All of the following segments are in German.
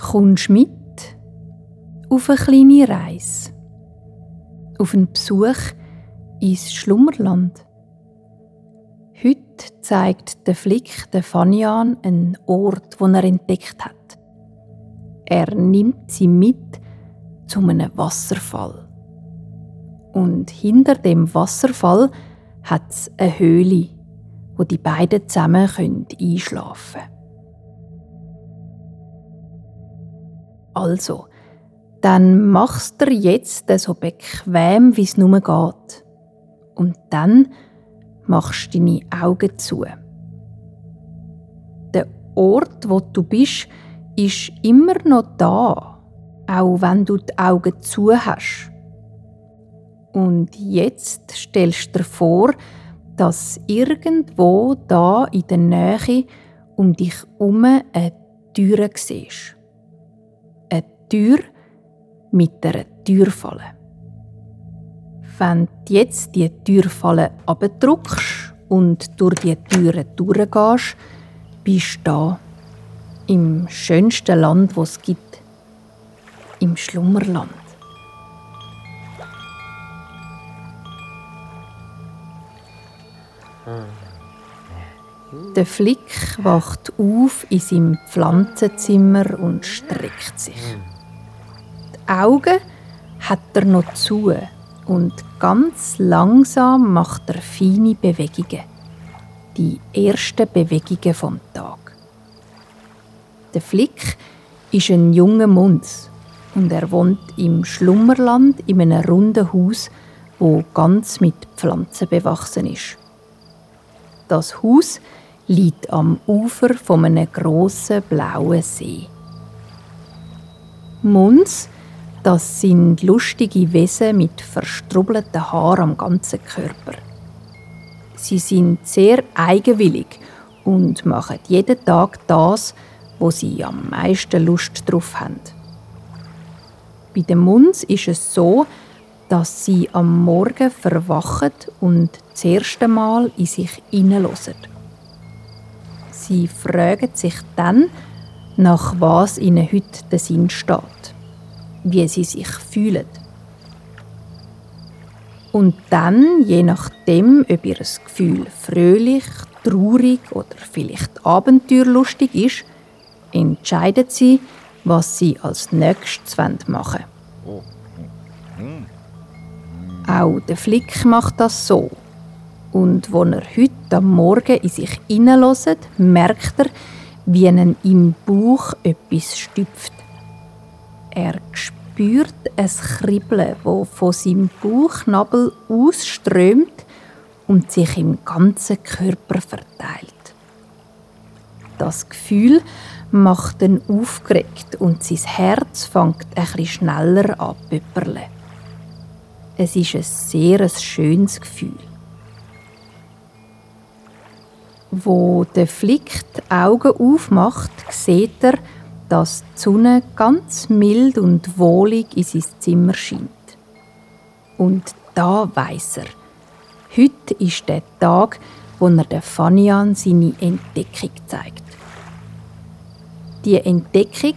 Kommst mit auf eine kleine Reise, auf einen Besuch ins Schlummerland. Heute zeigt der Flick der Fanian einen Ort, den er entdeckt hat. Er nimmt sie mit zu einem Wasserfall. Und hinter dem Wasserfall hat es eine Höhle, wo die beiden zusammen einschlafen können. Also, dann machst du jetzt so bequem, wie es nur geht. Und dann machst du deine Augen zu. Der Ort, wo du bist, ist immer noch da, auch wenn du die Augen zu hast. Und jetzt stellst du dir vor, dass irgendwo da in der Nähe um dich herum eine Tür siehst. Tür mit einer Türfalle. Wenn du jetzt die Türfalle abdruckst und durch die Türen durchgehst, bist du da im schönsten Land, das es gibt, im Schlummerland. Der Flick wacht auf in seinem Pflanzenzimmer und streckt sich. Augen hat er noch zu und ganz langsam macht er feine Bewegungen. Die ersten Bewegungen vom Tag. Der Flick ist ein junger Munz und er wohnt im Schlummerland in einem runden Haus, wo ganz mit Pflanzen bewachsen ist. Das Haus liegt am Ufer von einem grossen blauen See. Munz, das sind lustige Wesen mit verstrubbelten Haaren am ganzen Körper. Sie sind sehr eigenwillig und machen jeden Tag das, wo sie am meisten Lust drauf haben. Bei den Munz ist es so, dass sie am Morgen verwachen und das erste Mal in sich hineinhören. Sie fragen sich dann, nach was ihnen heute der Sinn steht, wie sie sich fühlen. Und dann, je nachdem, ob ihr Gefühl fröhlich, traurig oder vielleicht abenteuerlustig ist, entscheiden sie, was sie als nächstes machen. Auch der Flick macht das so. Und als er heute am Morgen in sich hineinhört, merkt er, wie ihn im Bauch etwas stüpft. Er spürt ein Kribbeln, das von seinem Bauchnabel ausströmt und sich im ganzen Körper verteilt. Das Gefühl macht ihn aufgeregt und sein Herz fängt etwas schneller an zu es ist ein sehr schönes Gefühl. Wo der Flick die Augen aufmacht, sieht er, dass die Sonne ganz mild und wohlig in sein Zimmer scheint. Und da weiß er, heute ist der Tag, wo er der Fanian seine Entdeckung zeigt. Die Entdeckung,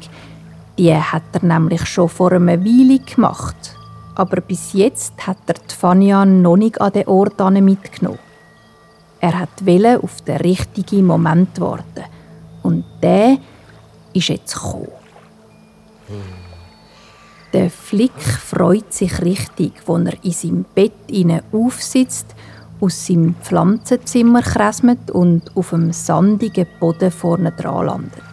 die hat er nämlich schon vor einer Weile gemacht aber bis jetzt hat er die Fanian noch nicht an den Ort mitgenommen. Er hat auf den richtigen Moment warten und der ist jetzt gekommen. Der Flick freut sich richtig, als er in seinem Bett aufsitzt, aus seinem Pflanzenzimmer kresmet und auf dem sandigen Boden vorne dran landet.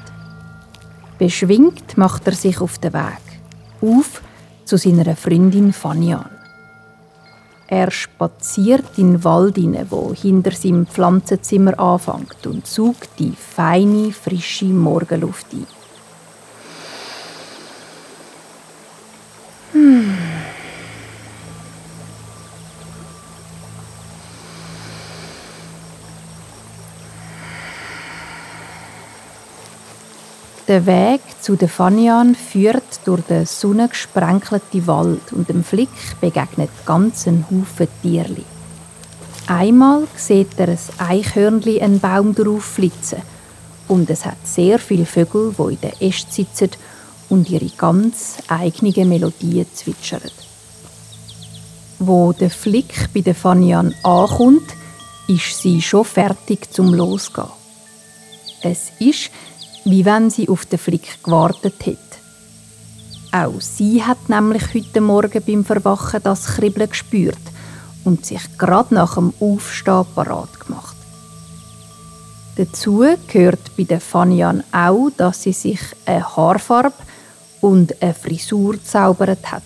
Beschwingt macht er sich auf den Weg. Auf zu seiner Freundin Fanian. Er spaziert in den Wald hinein, wo hinter seinem Pflanzenzimmer anfängt und sucht die feine, frische Morgenluft ein. Der Weg zu den Fanian führt durch den sonnengesprenkelten Wald und dem Flick begegnet ganz ein Haufen Tierli. Einmal sieht er ein Eichhörnli einen Baum drauf flitzen und es hat sehr viele Vögel, die in den Ästen sitzen und ihre ganz eigene Melodie zwitschert. Wo der Flick bei der Fanian ankommt, ist sie schon fertig zum Losgehen. Es ist, wie wenn sie auf den Flick gewartet hätte. Auch sie hat nämlich heute Morgen beim Verwachen das Kribbeln gespürt und sich gerade nach dem Aufstehen parat gemacht. Dazu gehört bei der Fanian auch, dass sie sich eine Haarfarbe und eine Frisur zaubert hat.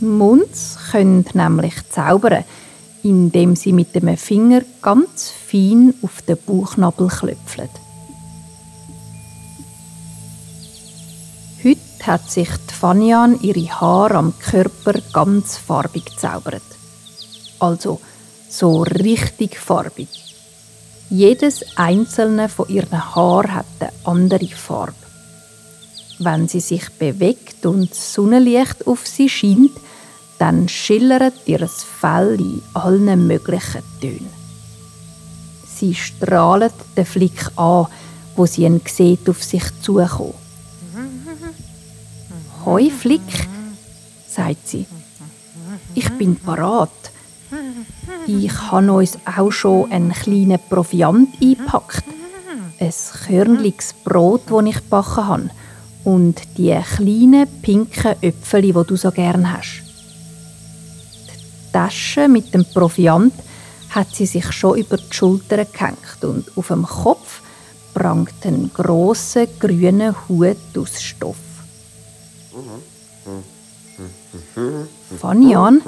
Munds können nämlich zaubern, indem sie mit dem Finger ganz fein auf den Bauchnabel klöpfeln. Heute hat sich die Fanian ihre Haare am Körper ganz farbig gezaubert. Also so richtig farbig. Jedes einzelne von ihren Haaren hat eine andere Farbe. Wenn sie sich bewegt und das Sonnenlicht auf sie scheint, dann schillert ihr Fell in allen möglichen Tönen. Sie strahlt den Flick an, wo sie ihn sieht, auf sich zukommen. Hoi Flick, sagt sie. Ich bin parat. Ich habe uns auch schon einen kleinen Proviant eingepackt. Ein körnliches Brot, das ich backen habe. Und die kleinen pinken Äpfel, die du so gern hast. Die Tasche mit dem Proviant hat sie sich schon über die Schulter gehängt und auf dem Kopf prangt ein grosser grüner Hut aus Stoff. Fanian,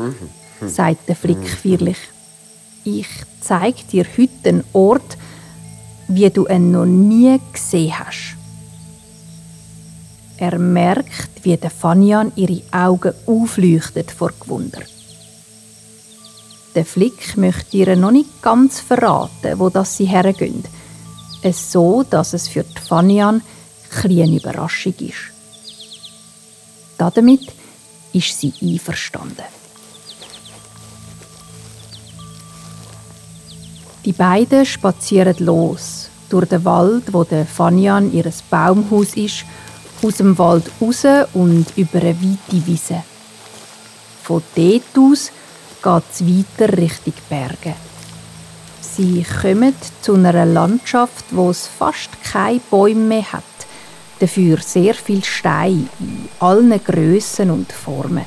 sagt der Flick feierlich, ich zeig dir heute einen Ort, wie du ihn noch nie gesehen hast. Er merkt, wie der Fanian ihre Augen aufleuchtet vor Gewunder. Der Flick möchte ihr noch nicht ganz verraten, wo das sie hergehen. Es so, dass es für die Fanian eine Überraschung ist. Damit ist sie einverstanden. Die beiden spazieren los durch den Wald, wo der Fanian ihres Baumhaus ist, aus dem Wald raus und über eine weite Wiese. Von dort aus geht es weiter Richtung Berge. Sie kommen zu einer Landschaft, wo es fast keine Bäume mehr hat, dafür sehr viel Steine in allen Größen und Formen.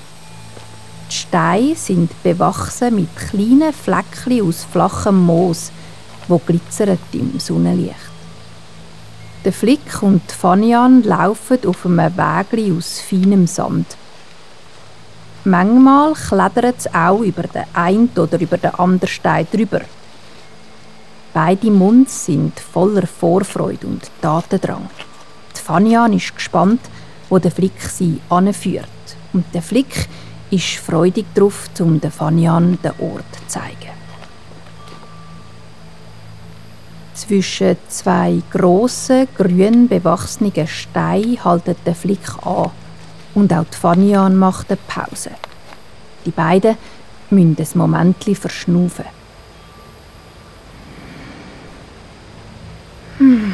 Die Steine sind bewachsen mit kleinen Fleckchen aus flachem Moos, wo glitzert im Sonnenlicht. Der Flick und Fanian laufen auf einem Weg aus feinem Sand. Manchmal klettert es auch über den einen oder über den anderen Stein drüber. Beide Munds sind voller Vorfreude und Tatendrang. Fanian ist gespannt, wo der Flick sie anführt. Und der Flick ist freudig darauf, um den Fanian den Ort zu zeigen. Zwischen zwei grossen, grün bewachsenen Steinen haltet der Flick an und auch die Fanian macht eine Pause. Die beiden müssen ein Moment verschnaufen. Hm.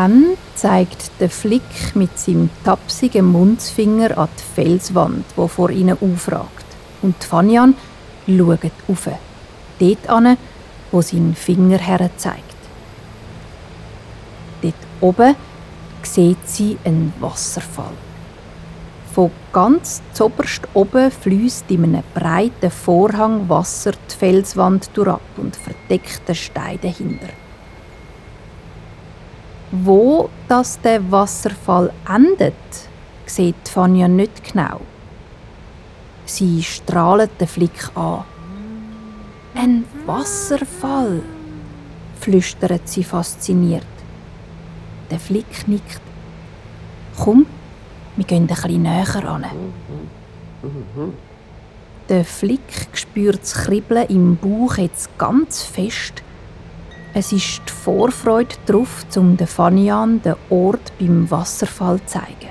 Dann zeigt der Flick mit seinem tapsigen Mundsfinger an die Felswand, wo vor ihnen aufragt und Fanyan schaut auf, dort an, wo sein Finger her zeigt. Dort oben sieht sie einen Wasserfall. Von ganz zoberst oben fließt in einem breiten Vorhang Wasser die Felswand durchab und verdeckt den Stein dahinter. Wo das der Wasserfall endet, sieht Fania nicht genau. Sie strahlt den Flick an. Ein Wasserfall, flüstert sie fasziniert. Der Flick nickt. Komm, wir gehen bisschen näher an. Der Flick spürt das Kribbeln im Bauch jetzt ganz fest. Es ist die Vorfreude darauf, um den Fanian den Ort beim Wasserfall zu zeigen.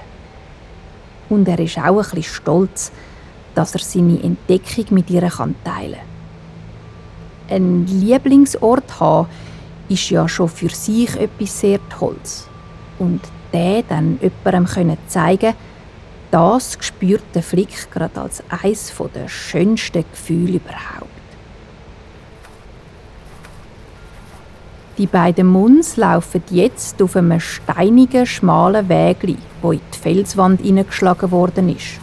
Und er ist auch bisschen stolz, dass er seine Entdeckung mit ihr teilen kann. Ein Lieblingsort haben ist ja schon für sich etwas sehr Tolles. Und den dann jemandem zeigen das spürt der Flick gerade als eines der schönsten Gefühle überhaupt. Die beiden Muns laufen jetzt auf einem steinigen, schmalen Weg, wo in die Felswand hineingeschlagen worden ist.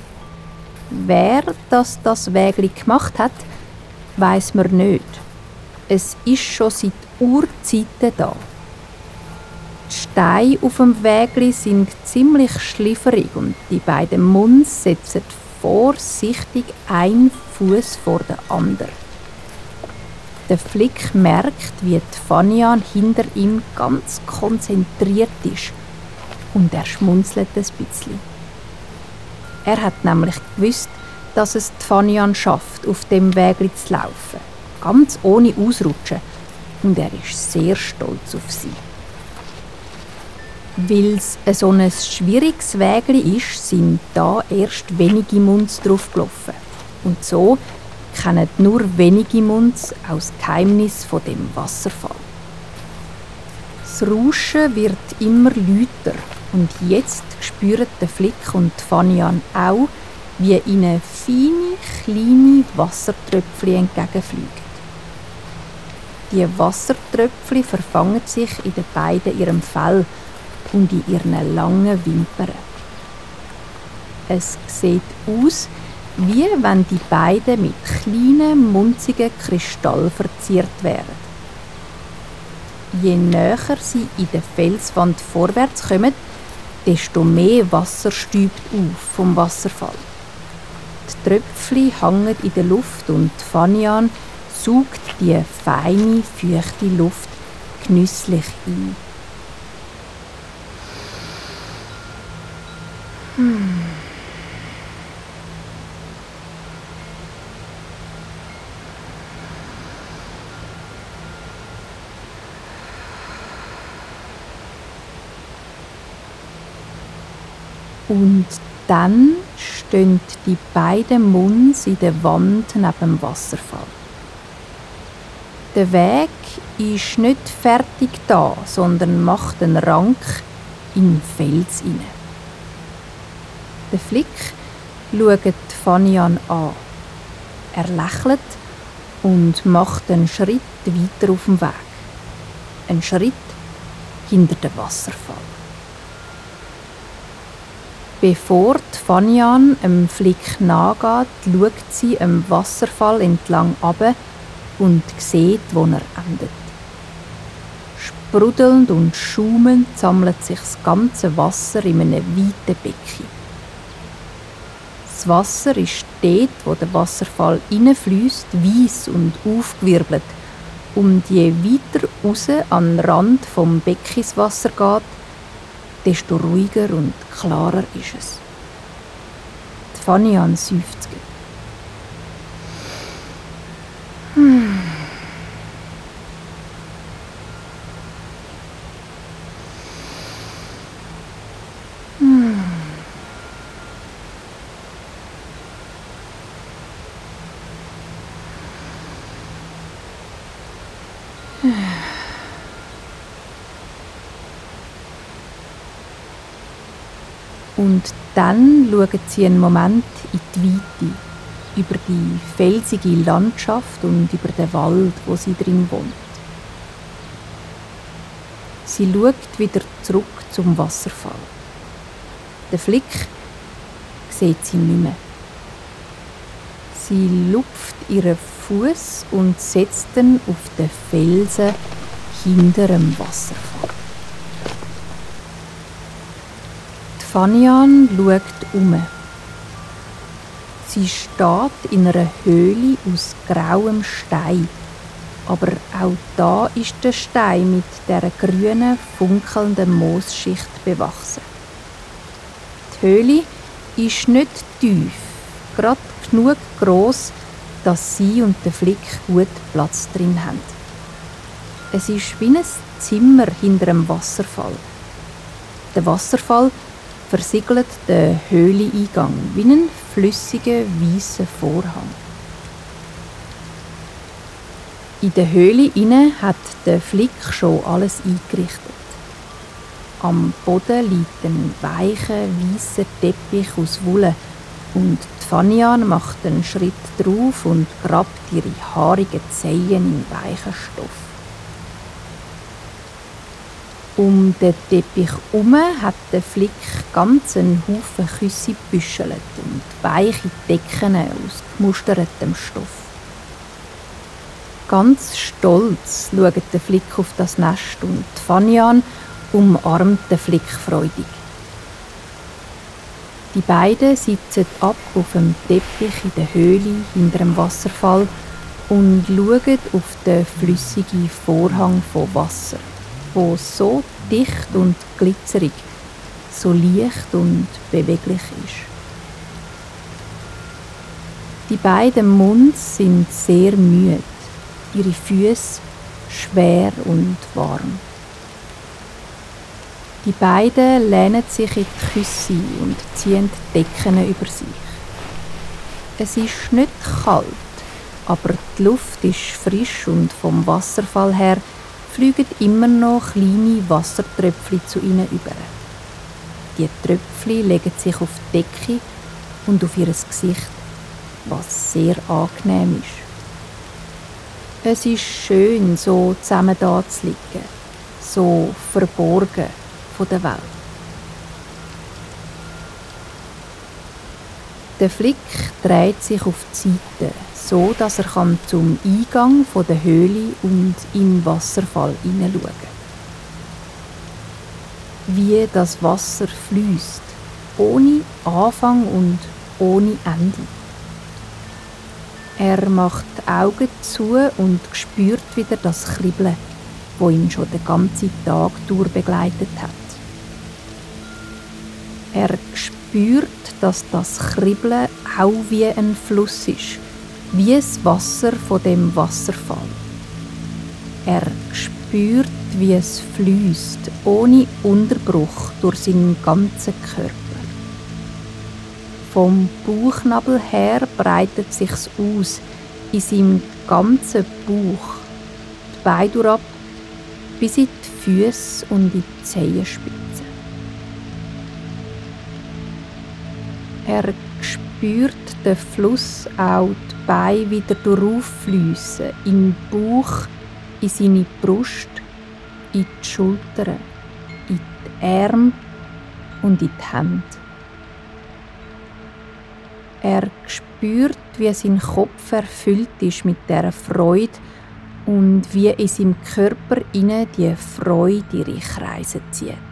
Wer das das Wägli gemacht hat, weiß man nicht. Es ist schon seit Urzeiten da. Die Steine auf dem Wägli sind ziemlich schlifferig und die beiden Muns setzen vorsichtig einen Fuß vor den anderen. Der Flick merkt, wie Fanian hinter ihm ganz konzentriert ist und er schmunzelt ein bisschen. Er hat nämlich gewusst, dass es Fanian schafft, auf dem Weg zu laufen, ganz ohne Ausrutschen und er ist sehr stolz auf sie. Weil es so ein schwieriges Weg ist, sind da erst wenige Munds drauf gelaufen. Und so kennen nur wenige Munds das Geheimnis von dem Wasserfall. Das Rauschen wird immer lauter und jetzt spüren der Flick und Fanian auch, wie ihnen feine, kleine Wassertröpfchen entgegenfliegen. Die Wassertröpfchen verfangen sich in den beiden ihrem Fell und in ihren langen Wimpern. Es sieht aus, wenn die beiden mit kleinen, munzigen Kristallen verziert wären. Je näher sie in der Felswand vorwärts kommen, desto mehr Wasser stübt auf vom Wasserfall. Die Tröpfchen hängen in der Luft und Fanian saugt die feine, feuchte Luft genüsslich ein. Hm. Und dann stehen die beiden Munds in der Wand neben dem Wasserfall. Der Weg ist nicht fertig da, sondern macht einen Rank in Fels hinein. Der Flick schaut Fanian an. Er lächelt und macht einen Schritt weiter auf dem Weg. Einen Schritt hinter dem Wasserfall. Bevor Fanian dem Flick nachgeht, schaut sie am Wasserfall entlang ab und sieht, wo er endet. Sprudelnd und schumend sammelt sich das ganze Wasser in einem weiten Becken. Das Wasser ist dort, wo der Wasserfall hineinfließt, weiss und aufgewirbelt. Und je weiter raus an den Rand vom Beckenswasser geht, desto ruhiger und klarer ist es. Die Fanny an seufzt. Und dann schauen sie einen Moment in die Weite, über die felsige Landschaft und über den Wald, wo sie drin wohnt. Sie schaut wieder zurück zum Wasserfall. Der Flick sieht sie nicht mehr. Sie lupft ihren Fuß und setzt ihn auf den Felsen hinter dem Wasserfall. Fanian schaut um. Sie steht in einer Höhle aus grauem Stein. Aber auch da ist der Stein mit der grünen, funkelnden Moosschicht bewachsen. Die Höhle ist nicht tief, gerade genug groß, dass sie und der Flick gut Platz drin haben. Es ist wie ein Zimmer hinter einem Wasserfall. Der Wasserfall versiegelt den Höhleneingang wie ein flüssiger weißer Vorhang. In der Höhle inne hat der Flick schon alles eingerichtet. Am Boden liegt ein weicher, weißer Teppich aus Wolle und Fanian macht einen Schritt drauf und grabt ihre haarigen Zehen in weichen Stoff. Um den Teppich herum hat der Flick ganz einen Haufen Küsse gebüschelt und weiche Decken aus gemustertem Stoff. Ganz stolz schaut der Flick auf das Nest und Fanian umarmt den Flick freudig. Die beiden sitzen ab auf dem Teppich in der Höhle hinter dem Wasserfall und schauen auf den flüssigen Vorhang von Wasser, wo so dicht und glitzerig, so leicht und beweglich ist. Die beiden Munds sind sehr müde, ihre Füße schwer und warm. Die beiden lehnen sich in die Küsse und ziehen die Decken über sich. Es ist nicht kalt, aber die Luft ist frisch und vom Wasserfall her fliegen immer noch kleine Wassertröpfchen zu ihnen über. Die Tröpfchen legen sich auf die Decke und auf ihr Gesicht, was sehr angenehm ist. Es ist schön, so zusammen da zu liegen, so verborgen der Welt. Der Flick dreht sich auf die Seite, so dass er kann zum Eingang der Höhle und im Wasserfall hineinschauen kann. Wie das Wasser fließt, ohne Anfang und ohne Ende. Er macht die Augen zu und spürt wieder das Kribbeln, wo ihn schon den ganzen Tag durch begleitet hat. Er spürt, dass das Kribbeln auch wie ein Fluss ist, wie das Wasser von dem Wasserfall. Er spürt, wie es fließt, ohne Unterbruch durch seinen ganzen Körper. Vom Bauchnabel her breitet sich's aus in seinem ganzen Bauch, die Beine ab, bis in die Füße und in die Zehenspitze. Er spürt den Fluss auch die Beine wieder durchfließen, in den Bauch, in seine Brust, in die Schultern, in die Arme und in die Hände. Er spürt, wie sein Kopf erfüllt ist mit der Freude und wie in seinem Körper inne die Freude ihre Kreise zieht.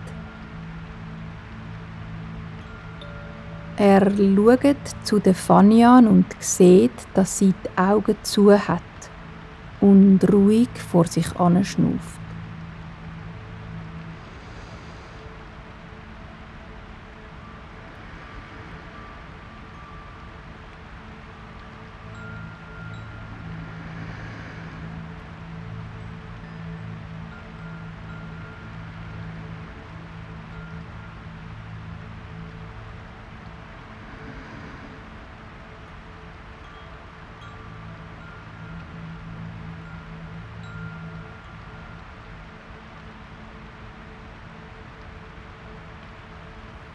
Er schaut zu Fanny an und sieht, dass sie die Augen zu hat und ruhig vor sich anschnauft.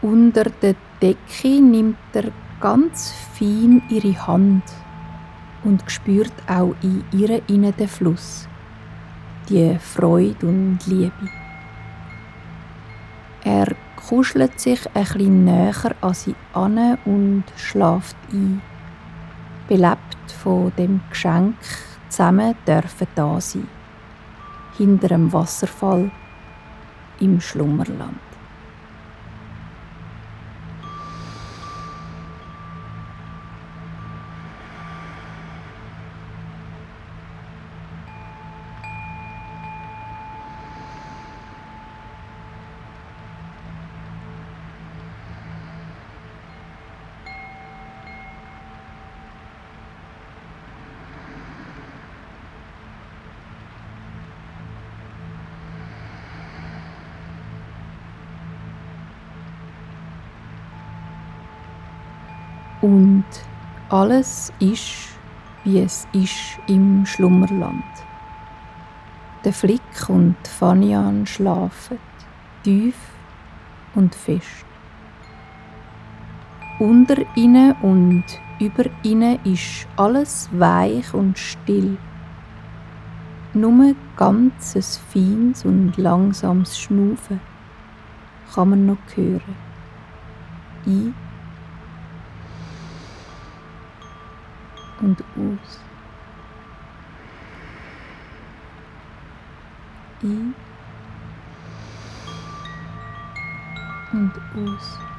Unter der Decke nimmt er ganz fein ihre Hand und spürt auch in ihr innen den Fluss, die Freude und Liebe. Er kuschelt sich ein näher an sie an und schlaft ein, belebt von dem Geschenk zusammen dürfen da sein, hinter dem Wasserfall im Schlummerland. Und alles ist, wie es ist im Schlummerland. Der Flick und Fanian schlafen tief und fest. Unter ihnen und über ihnen ist alles weich und still. Nur ganzes feines und langsames Schnufen kann man noch hören. Ein und aus. Ein und aus.